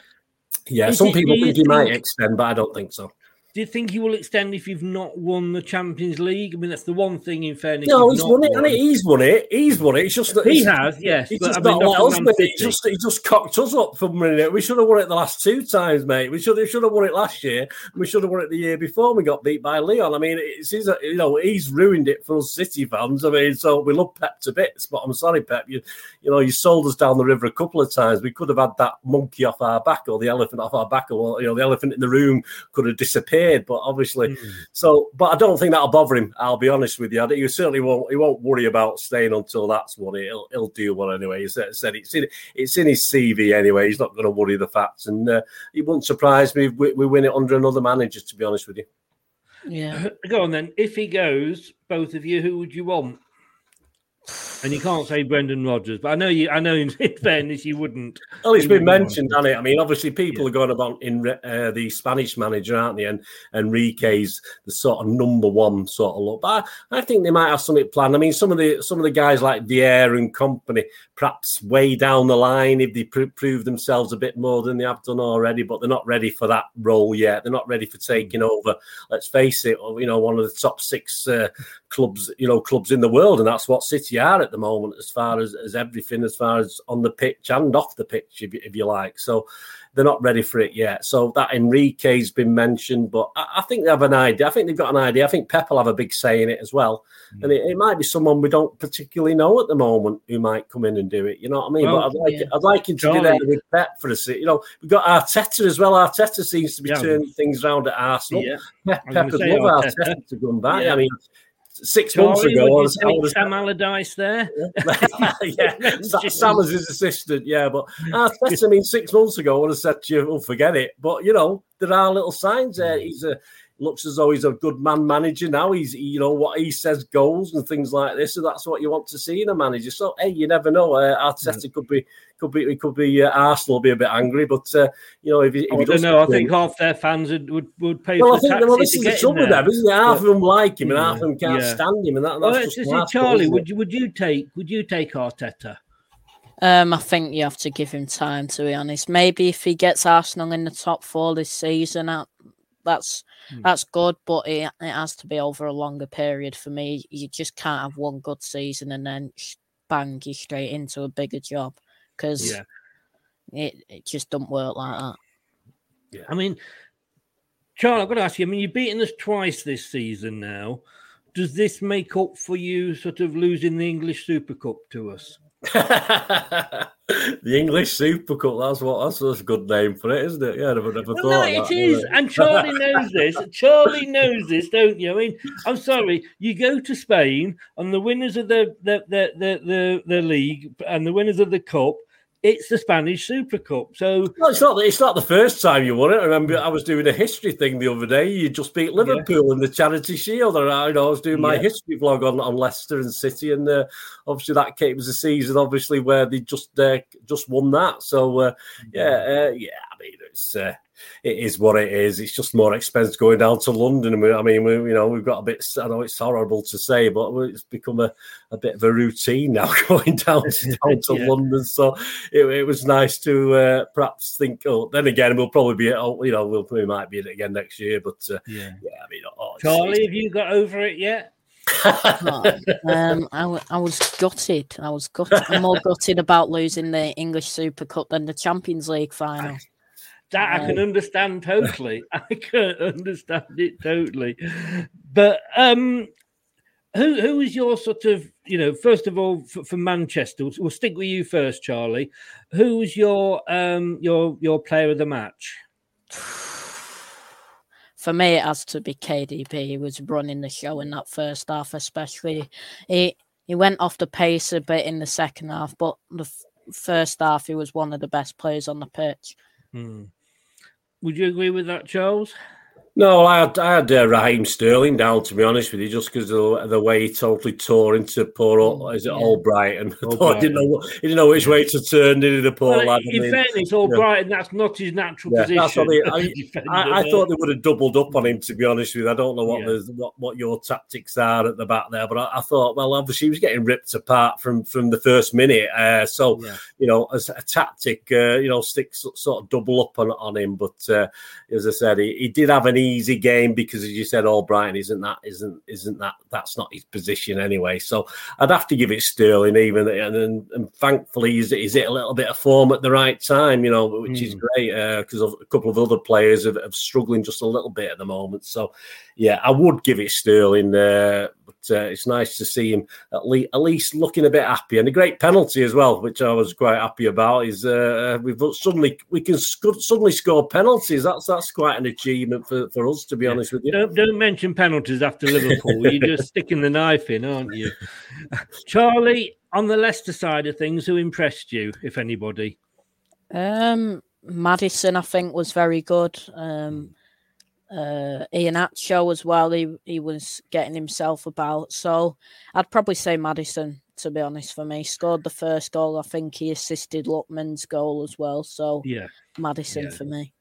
yeah, Is some it, people think he might extend, but I don't think so. Do you think he will extend if you've not won the Champions League? I mean, that's the one thing in fairness. No, he's won it, won. he's won it. He's won it. It's just that he has, yes. He's just I mean, not us, he just he just cocked us up for winning it. We should have won it the last two times, mate. We should have should have won it last year. We should have won it the year before. We got beat by Lyon. I mean, it's his, you know he's ruined it for us City fans. I mean, so we love Pep to bits, but I'm sorry, Pep. You you know you sold us down the river a couple of times. We could have had that monkey off our back or the elephant off our back, or you know the elephant in the room could have disappeared. But obviously Mm. So, but I don't think that'll bother him. I'll be honest with you. I you certainly won't. He won't worry about staying until that's won. He'll he'll deal one anyway. He said, said it's in it's in his CV anyway. He's not going to worry the facts, and uh, it wouldn't surprise me if we, we win it under another manager. To be honest with you. Yeah. Go on then. If he goes, both of you, who would you want? And you can't say Brendan Rodgers, but I know you. I know in fairness, you wouldn't. Well, it's been mentioned, hasn't it? I mean, obviously, people yeah. are going about in uh, the Spanish manager, aren't they? And Enrique's the sort of number one sort of look. But I, I think they might have something planned. I mean, some of the some of the guys like Dier and company, perhaps way down the line, if they pr- prove themselves a bit more than they have done already, but they're not ready for that role yet. They're not ready for taking over. Let's face it, you know, one of the top six uh, clubs, you know, clubs in the world, and that's what City are at the moment, as far as, as everything, as far as on the pitch and off the pitch, if, if you like. So they're not ready for it yet. So that Enrique's been mentioned, but I, I, think they have an idea. I think they've got an idea. I think Pep will have a big say in it as well. Mm. And it, it, might be someone we don't particularly know at the moment who might come in and do it. You know what I mean? Well, but I'd like, yeah. I'd like him to Charlie. do that with Pep for a You know, we've got Arteta as well. Arteta seems to be yeah. turning things around at Arsenal. Yeah. Pep, Pep would love Arteta. Arteta to come back. Yeah. I mean, six Sorry, months ago. I was, I was, Sam Allardyce there. yeah, Sam was his assistant. Yeah, but ah, Arteta, I mean, six months ago, I would have said to you, "Oh, forget it." But you know, there are little signs there. Mm. He's a looks as though he's a good man manager now. He's, you know, what he says goals and things like this. So that's what you want to see in a manager. So hey, you never know. Uh, Arteta mm. could be, could be, it could be uh, Arsenal be a bit angry, but uh, you know, if, he, if oh, I don't know. I think half their fans would would, would pay. Well, I think well, this is the trouble with them, isn't it? Half of them like him, and half of them can't yeah. stand him, and that, that's well, just Charlie, would you would you take would you take Arteta? Um, I think you have to give him time to be honest. Maybe if he gets Arsenal in the top four this season, that's mm. that's good, but it, it has to be over a longer period for me. You just can't have one good season and then bang you straight into a bigger job because yeah. it it just don't work like that. Yeah, I mean, Charles, I've got to ask you. I mean, you've beaten us twice this season now. Does this make up for you sort of losing the English Super Cup to us? the English Super Cup. That's what. That's, that's a good name for it, isn't it? Yeah, never, never well, No, it is, and Charlie knows this. Charlie knows this, don't you? I mean, I'm sorry. You go to Spain, and the winners of the the the the, the, the league and the winners of the cup it's the Spanish Super Cup. So well, it's not it's not the first time you won it. I remember I was doing a history thing the other day. You just beat Liverpool yeah. in the Charity Shield. And I, you know, I was doing my yeah. history vlog on, on Leicester and City, and uh, obviously that came was a season, obviously where they just uh, just won that. So uh, yeah, uh, yeah. I mean, it's uh, it is what it is. It's just more expensive going down to London. And we, I mean, we, you know, we've got a bit. I know it's horrible to say, but it's become a, a bit of a routine now going down to, down to yeah. London. So it, it, was nice to uh, perhaps think. Oh, then again, we'll probably be. Oh, you know, we'll we might be it again next year. But uh, yeah, yeah. I mean, oh, Charlie, have you got over it yet? um, I, w- I was gutted. I was gutted. I'm more gutted about losing the English Super Cup than the Champions League final. That I can understand totally. I can understand it totally. But um, who who is your sort of you know first of all for, for, Manchester? We'll stick with you first, Charlie. Who was your um your your player of the match? For me, it has to be KDB. He was running the show in that first half, especially. He he went off the pace a bit in the second half, but the f- first half he was one of the best players on the pitch. Hmm. Would you agree with that, Charles? No, I had, I had uh, Raheem Sterling down to be honest with you, just because the, the way he totally tore into poor mm, is it yeah. Albrighton. I didn't know he didn't know which way to turn. Did he, the poor well, lad? In I mean, fairness, Albrighton, yeah. that's not his natural yeah, position. I, I, I, thought they would have doubled up on him. To be honest with you, I don't know what the, what, what your tactics are at the back there, but I, I, thought, well, obviously he was getting ripped apart from from the first minute. Uh, so you know, as a tactic, uh, you know, stick sort of double up on on him. But uh, as I said, he, he did have an easy game because, as you said, Albrighton isn't that isn't isn't that that's not his position anyway. So I'd have to give it Sterling, even and and, and thankfully he's, he's hit a little bit of form at the right time, you know, which mm. is hmm. great because uh, a couple of other players have, have, struggling just a little bit at the moment. So yeah, I would give it Sterling. Uh, but uh, it's nice to see him at least, at least looking a bit happy and a great penalty as well, which I was quite happy about. Is uh, we've suddenly we can sc- suddenly score penalties. That's that's quite an achievement for, for us, to be yeah. honest with you. Don't, don't mention penalties after Liverpool. You're just sticking the knife in, aren't you, Charlie? On the Leicester side of things, who impressed you, if anybody? Um, Maddison, I think, was very good. Um, uh, Iheanacho as well. He he was getting himself about. So I'd probably say Maddison to be honest. For me, scored the first goal. I think he assisted Lookman's goal as well. So yeah, Maddison yeah. for me.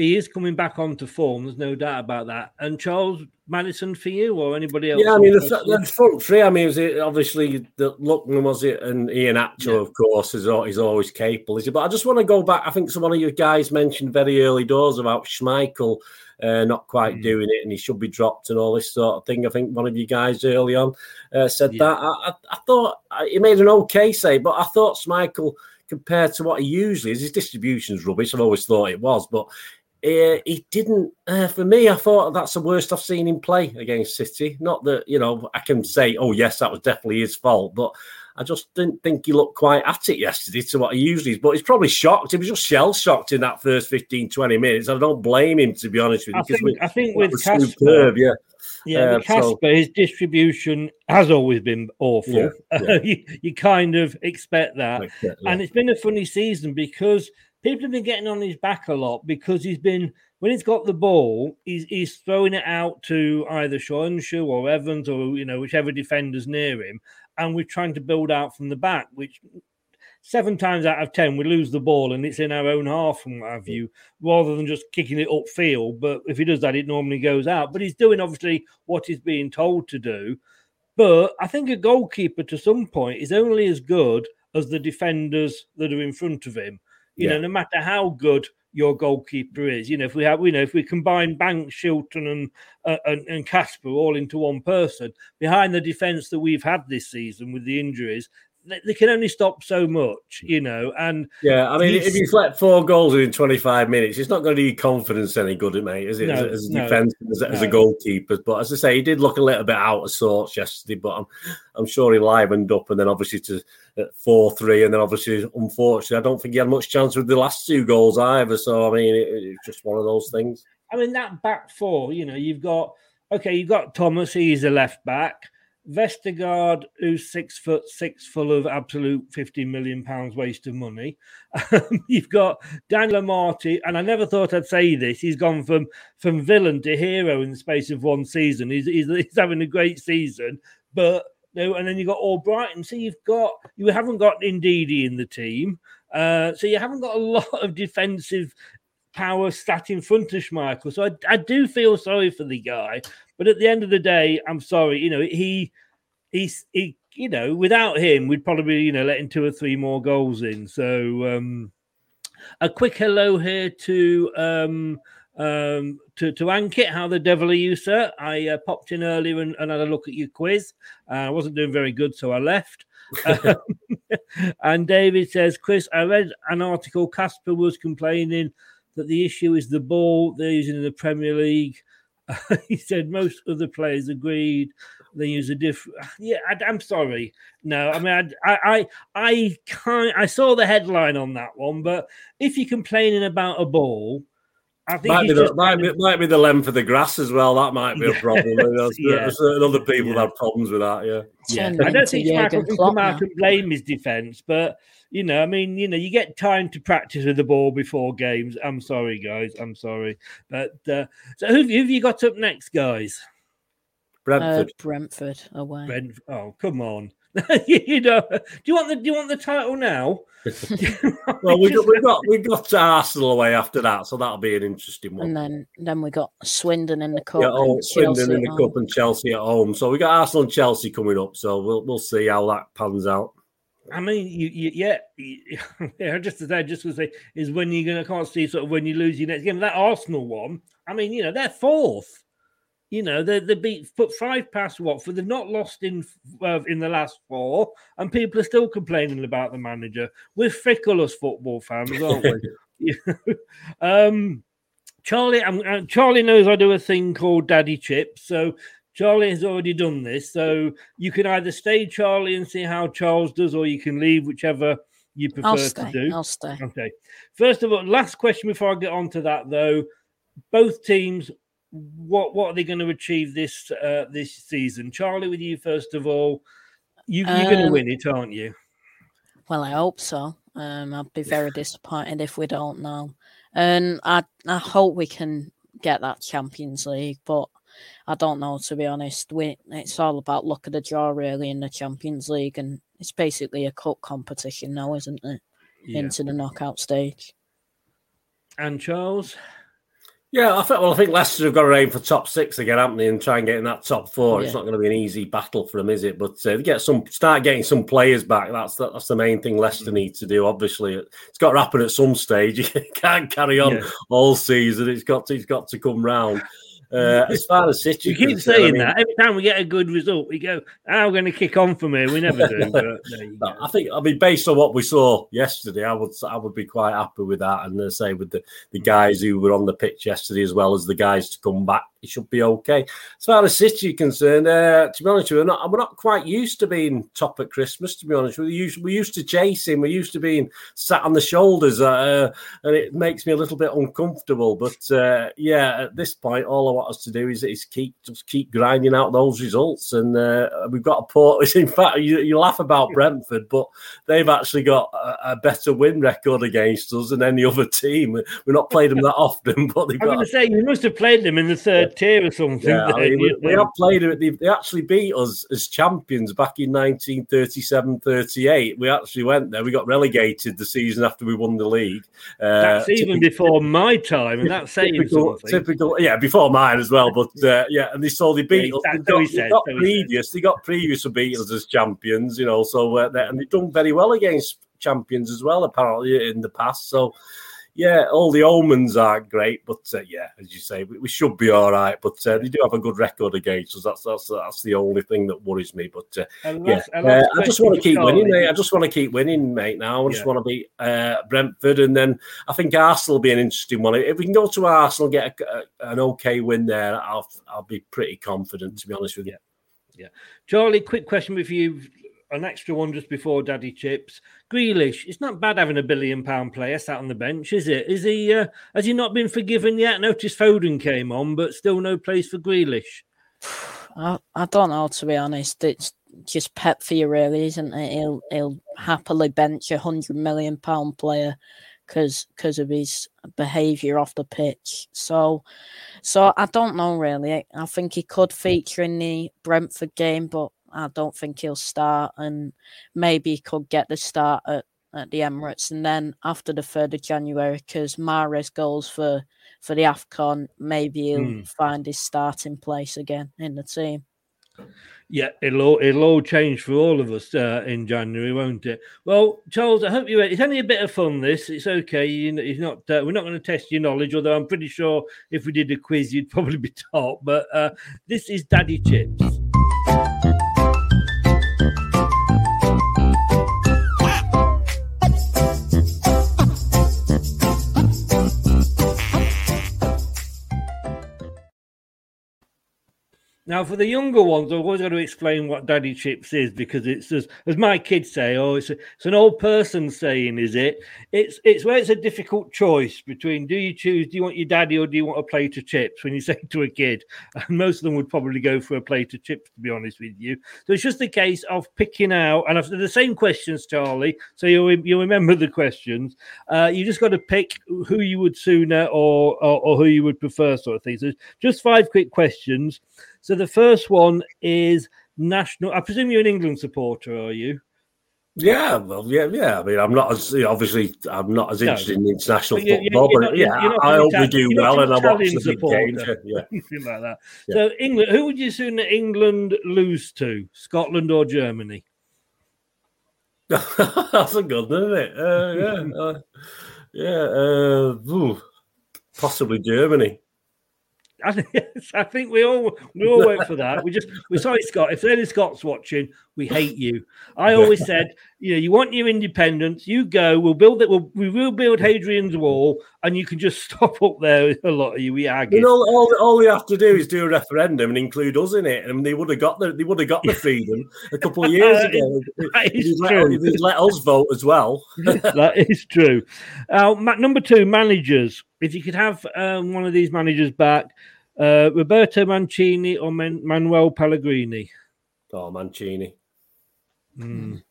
He is coming back onto form. There's no doubt about that. And Charles Maddison for you or anybody else? Yeah, I mean the, the front three. I mean, was it obviously the Lookman was it, and Iheanacho, yeah. of course, is he's always capable. Is he? But I just want to go back. I think some of you guys mentioned very early doors about Schmeichel uh, not quite mm. doing it, and he should be dropped and all this sort of thing. I think one of you guys early on uh, said yeah. that. I, I, I thought he made an okay save, but I thought Schmeichel compared to what he usually is. His distribution's rubbish. I've always thought it was, but uh, he didn't. Uh, for me, I thought that's the worst I've seen him play against City. Not that you know I can say, oh yes, that was definitely his fault, but I just didn't think he looked quite at it yesterday to what he usually is. But he's probably shocked. He was just shell shocked in that first 15, 20 minutes. I don't blame him, to be honest with you. I think, we, I think with Kasper, superb, yeah. Yeah, uh, Kasper, so, his distribution has always been awful. Yeah, yeah. you, you, kind of expect that. Expect, yeah. And it's been a funny season because people have been getting on his back a lot because he's been when he's got the ball, he's he's throwing it out to either Söyüncü or Evans or you know whichever defenders near him, and we're trying to build out from the back, which seven times out of ten we lose the ball and it's in our own half from our view rather than just kicking it upfield. But if he does that it normally goes out. But he's doing obviously what he's being told to do. But i think a goalkeeper to some point is only as good as the defenders that are in front of him you yeah. know no matter how good your goalkeeper is. You know, if we have, you know, if we combine Banks, Shilton, and uh, and, and Kasper all into one person behind the defence that we've had this season with the injuries, they, can only stop so much, you know. And yeah, I mean, if you let four goals in 25 minutes, it's not going to do confidence any good, mate, is it? No, as, as a no, defence, as, no. as, a goalkeeper. But as I say, he did look a little bit out of sorts yesterday, but I'm, I'm sure he livened up. And then obviously to four three, and then obviously, unfortunately, I don't think he had much chance with the last two goals either. So I mean, it, it's just one of those things. I mean, that back four, you know, you've got okay, you've got Thomas, he's a left back. Vestergaard, who's six foot six, full of absolute fifty million pounds waste of money. Um, you've got Daniel Amartey, and I never thought I'd say this. He's gone from from villain to hero in the space of one season. He's he's, he's having a great season, but no, and then you've got Albrighton. So you've got you haven't got Ndidi in the team. Uh, so you haven't got a lot of defensive power sat in front of Schmeichel. So I, I do feel sorry for the guy. But at the end of the day, I'm sorry. You know, he he's he you know, without him, we'd probably you know letting two or three more goals in. So um a quick hello here to um um to to Ankit. How the devil are you, sir? I uh, popped in earlier and, and, had a look at your quiz. Uh, I wasn't doing very good, so I left. um, and David says, Chris, I read an article. Kasper was complaining that the issue is the ball they're using in the Premier League. he said most of the players agreed they use a different. Yeah, I, am sorry. No, I mean, I, I, I can't. I saw the headline on that one, but if you're complaining about a ball, I think might be, the, might, be, might be the length of the grass as well. That might be a problem. There's, yeah. there's certain other people yeah. have problems with that. Yeah, yeah. I don't think Michael can come out and blame his defense, but you know, I mean, you know, you get time to practice with the ball before games. I'm sorry, guys. I'm sorry. But uh, so who, who have you got up next, guys? Brentford. Uh, Brentford away. Brent, oh, come on. you know, do you want the do you want the title now? well, we got we got we got Arsenal away after that, so that'll be an interesting one. And then then we got Swindon in the cup. Yeah, oh, Swindon in the cup and Chelsea at home. So we got Arsenal and Chelsea coming up. So we'll we'll see how that pans out. I mean, you, you yeah, yeah. Just as I just to say, is when you're gonna can't see sort of when you lose your next game. That Arsenal one, I mean, you know, they're fourth. You know, they they beat put five past Watford. They've not lost in uh, in the last four, and people are still complaining about the manager. We're fickle as football fans, aren't we? um, Charlie, uh, Charlie knows I do a thing called Daddy Chips, so Charlie has already done this, so you can either stay, Charlie, and see how Charles does, or you can leave, whichever you prefer to do. I'll stay. Okay. First of all, last question before I get on to that, though. Both teams, what what are they going to achieve this uh, this season? Charlie, with you first of all, you, you're um, going to win it, aren't you? Well, I hope so. Um, I'd be very disappointed if we don't now, and I I hope we can get that Champions League, but I don't know to be honest. We it's all about luck of the draw really in the Champions League, and it's basically a cup competition now, isn't it? Yeah. Into the knockout stage. And Charles. Yeah, I think. Well, I think Leicester have got to aim for top six again, haven't they, and try and get in that top four. Yeah. It's not going to be an easy battle for them, is it? But uh, get some, start getting some players back. That's the, that's the main thing Leicester need to do. Obviously, it's got to happen at some stage. You can't carry on Yeah. all season. It's got to, it's got to come round. Uh, as far as City, You keep concerned, I saying mean- that every time we get a good result, we go, "How we're going to kick on from here?" We never do. But there. I think, I mean, based on what we saw yesterday, I would, I would be quite happy with that. And uh, say with the, the guys who were on the pitch yesterday, as well as the guys to come back, it should be okay. As far as City are concerned, uh, to be honest with you, we're not, we're not quite used to being top at Christmas. To be honest, we used, we used to chasing, we're used to being sat on the shoulders, uh, and it makes me a little bit uncomfortable. But uh, yeah, at this point, all I want us to do is, is keep just keep grinding out those results, and uh, we've got a port. In fact, you, you laugh about Brentford, but they've actually got a, a better win record against us than any other team. We've not played them that often, but they've I'm got going to say you must have played them in the third tier or something. yeah, I mean, we, we have played them. They, they actually beat us as champions back in 1937 38. We actually went there. We got relegated the season after we won the league. Uh, That's even typical- before my time, and that's saying typical, something. typical, yeah, before as well. But uh, yeah, and they saw the beat Yeah. They got, they said, got previous, they got previous to beat us as champions, you know. So uh, and they've done very well against champions as well, apparently in the past. So yeah, all the omens aren't great, but uh, yeah, as you say, we, we should be all right. But uh, they do have a good record against us. That's that's that's the only thing that worries me. But uh, yeah, uh, I just want to keep winning, mate. I just want to keep winning, mate. Now I just Yeah. want to beat uh, Brentford, and then I think Arsenal will be an interesting one. If we can go to Arsenal, and get a, a- an okay win there, I'll I'll be pretty confident. To be honest with you. Yeah. Charlie, quick question with you. An extra one just before Daddy Chips. Grealish, it's not bad having a billion pound player sat on the bench, is it? Is he? Uh, has he not been forgiven yet? Notice Foden came on, but still no place for Grealish. I, I don't know to be honest. It's just Pep for you, really, isn't it? He'll he'll happily bench a hundred million pound player because because of his behaviour off the pitch. So so I don't know really. I, I think he could feature in the Brentford game, but I don't think he'll start. And maybe he could get the start at, at the Emirates, and then after the third of January, because Mahrez goes for for the Afcon, maybe he'll Hmm. find his starting place again in the team. Yeah, it'll all, it'll all change for all of us uh, in January, won't it? Well, Charles, I hope you. It's only a bit of fun. This, it's okay. You, it's not. Uh, we're not going to test your knowledge, although I'm pretty sure if we did a quiz, you'd probably be top. But uh, this is Daddy Chips. Now, for the younger ones, I've always got to explain what Daddy Chips is because it's as, as my kids say, oh, it's, a, it's an old person saying, is it? It's it's where it's a difficult choice between do you choose, do you want your daddy or do you want a plate of chips when you say to a kid? And most of them would probably go for a plate of chips, to be honest with you. So it's just a case of picking out, and I've the same questions, Charlie. So you you remember the questions. Uh, you just got to pick who you would sooner or, or or who you would prefer, sort of thing. So just five quick questions. So the first one is national. I presume you're an England supporter, are you? Yeah, well, yeah, yeah. I mean, I'm not as obviously I'm not as No. interested in international But you- football, but not- yeah, I hope we do well, an and I watch the big games. Yeah, Anything like that. Yeah. So England, who would you sooner England lose to, Scotland or Germany? that's a good one, isn't it? Uh, yeah, uh, yeah. Uh, ooh, possibly Germany. I think, we all we all went for that. We just we sorry Scott. If any Scots watching, we hate you. I always said, you know, you want your independence, you go. We'll build it. We'll, we will build Hadrian's Wall, and you can just stop up there. A lot of you, we argue. You know, all, all they have to do is do a referendum and include us in it, and they would have got the they would have got the freedom a couple of years ago. That is let, true. let us vote as well. that is true. Uh, number two, managers. If you could have um, one of these managers back, uh, Roberto Mancini or Man- Manuel Pellegrini. Oh, Mancini. Mm.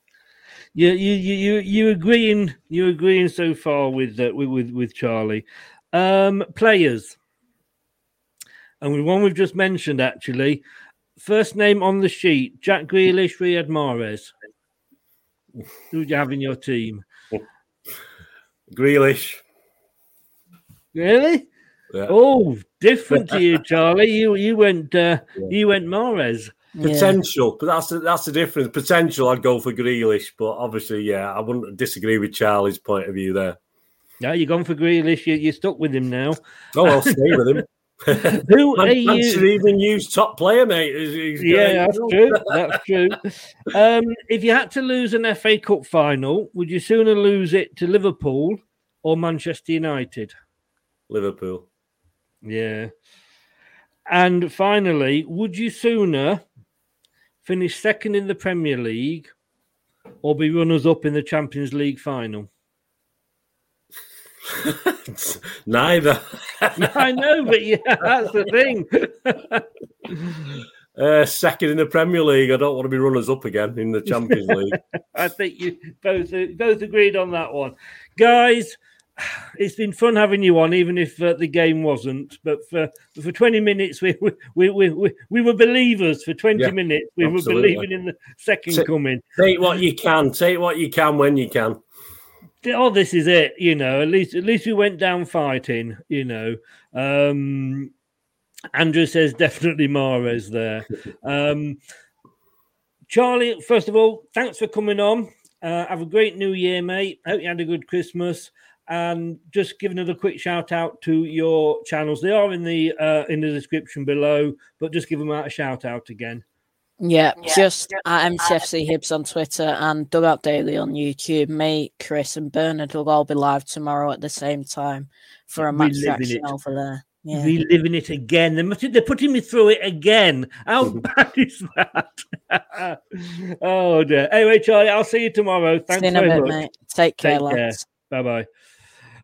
You, you, you, you, you agreeing? You agreeing so far with uh, with, with with Charlie? Um, players, and with one we've just mentioned actually. First name on the sheet: Jack Grealish, Riyad Mahrez. Who do you have in your team? Grealish. Really? Yeah. Oh, different to you, Charlie. You you went uh, you went Mahrez. Potential, but that's the, that's the difference. Potential, I'd go for Grealish, but obviously, yeah, I wouldn't disagree with Charlie's point of view there. Yeah, you're gone for Grealish. You, you're stuck with him now. Oh, I'll stay with him. Who Man, are you? Manchester even use top player, mate. He's- he's Yeah, great. that's true. That's true. Um, if you had to lose an FA Cup final, would you sooner lose it to Liverpool or Manchester United? Liverpool. Yeah. And finally, would you sooner finish second in the Premier League or be runners up in the Champions League final? Neither. I know, but yeah, that's the thing. Uh, second in the Premier League. I don't want to be runners up again in the Champions League. I think you both both agreed on that one, guys. It's been fun having you on, even if uh, the game wasn't. But for for twenty minutes, we we we we, we, we were believers. For twenty Yeah, minutes, we absolutely. were believing in the second Say- coming. Take what you can. Take what you can when you can. Oh, this is it. You know, at least at least we went down fighting. You know, um, Andrew says definitely Mahrez there. Um, Charlie, first of all, thanks for coming on. Uh, have a great New Year, mate. Hope you had a good Christmas. And just give another quick shout out to your channels. They are in the uh, in the description below, but just give them out a shout out again. Yeah, just at MCFC Hibs on Twitter and Dugout Daily on YouTube. Me, Chris, and Bernard will all be live tomorrow at the same time for a match Reliving reaction it. over there. Yeah. reliving it again. They must, they're putting me through it again. How bad is that? oh dear. Anyway, Charlie, I'll see you tomorrow. Thanks See you in a very bit, much. mate. Take care, lads. Bye bye.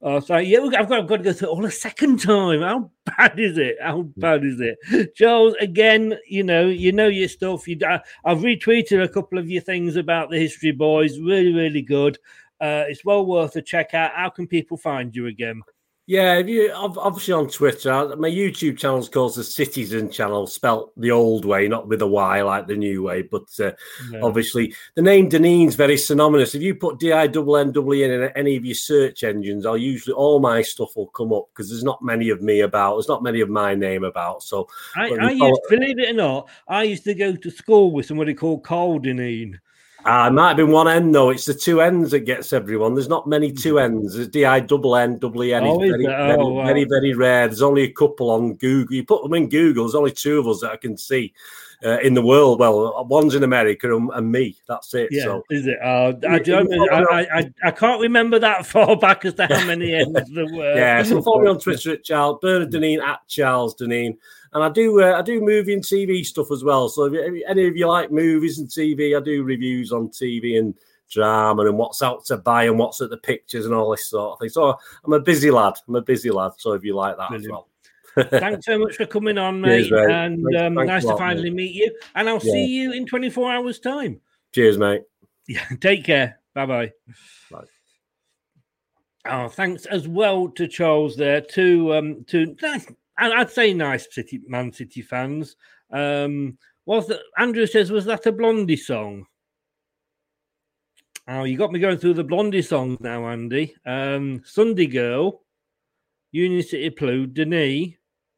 Oh, sorry. Yeah, I've got, I've got to go through it all a second time. How bad is it? How bad is it, Charles? Again, you know, you know your stuff. You, I, I've retweeted a couple of your things about the History Boys. Really, really good. Uh, it's well worth a check out. How can people find you again? Yeah, if you obviously on Twitter, my YouTube channel is called the Citizen Channel, spelt the old way, not with a Y like the new way. But uh, Yeah. obviously, the name Deneen's very synonymous. If you put D I double N double in any of your search engines, I'll usually all my stuff will come up because there's not many of me about. There's not many of my name about. So I, I follow- used, believe it or not, I used to go to school with somebody called Carl Deneen. Ah, it might have been one end though. It's the two ends that gets everyone. There's not many two ends. There's D I double N double N. Oh, very, there? very, Oh, wow. very, very rare. There's only a couple on Google. You put them in Google. There's only two of us that I can see uh, in the world. Well, one's in America and, and me. That's it. Yeah, So is it? Uh, I, don't, I, I, I, I can't remember that far back as to how many ends there were. yeah, so follow me on Twitter at Charles Bernard Deneen at Charles Deneen, and I do uh, I do movie and TV stuff as well. So if, any of you like movies and TV, I do reviews on TV and drama and what's out to buy and what's at the pictures and all this sort of thing. So I'm a busy lad. I'm a busy lad. So if you like that as Brilliant. well. Thanks so much for coming on, Cheers, mate. mate. And Thanks- um, thanks nice a to lot, finally mate. meet you. And I'll Yeah. see you in 24 hours' time. Cheers, mate. Yeah, take care. Bye bye. Bye. Oh, thanks as well to Charles there. To um, to nice, I'd say nice City Man City fans. Um, was that Andrew says was that a Blondie song? Oh, you got me going through the Blondie songs now, Andy. Um, Sunday Girl, Union City Blue, Denis.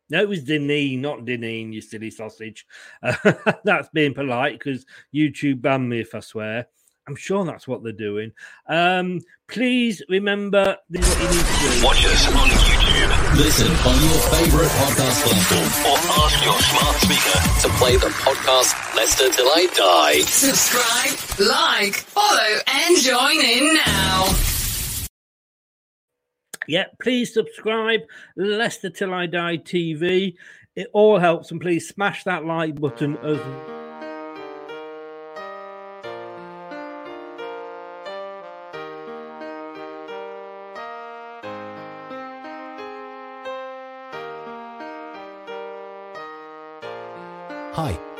No, it was Denis, not Deneen, you silly sausage. Uh, that's being polite because YouTube banned me if I swear. I'm sure that's what they're doing. Um, please remember this is what you need to do. Watch us on YouTube. Listen on your favorite podcast platform or ask your smart speaker to play the podcast Leicester Till I Die. Subscribe, like, follow, and join in now. Yeah, please subscribe, Leicester Till I Die TV. It all helps, and please smash that like button as Hi,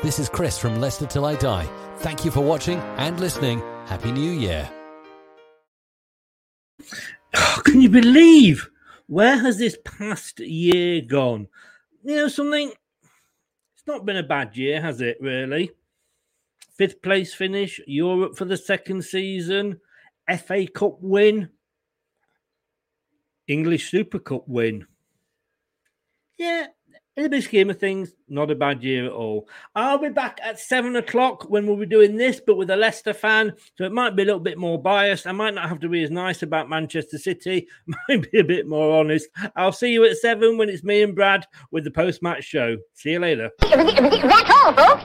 this is Chris from Leicester Till I Die. Thank you for watching and listening. Happy New Year. Oh, can you believe where has this past year gone? You know something? It's not been a bad year, has it? Really? Fifth place finish, Europe for the second season, FA Cup win, English Super Cup win. yeah, in the big scheme of things, not a bad year at all. I'll be back at seven o'clock when we'll be doing this, but with a Leicester fan, so it might be a little bit more biased. I might not have to be as nice about Manchester City, might be a bit more honest. I'll see you at seven when it's me and Brad with the post match show. See you later. That's all, folks.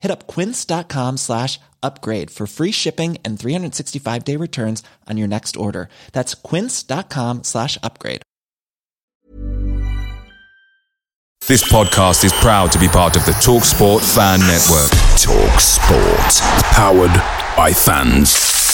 Hit up quince.com slash upgrade for free shipping and 365 day returns on your next order. That's quince.com slash upgrade. This podcast is proud to be part of the TalkSport Fan Network. TalkSport. Powered by fans.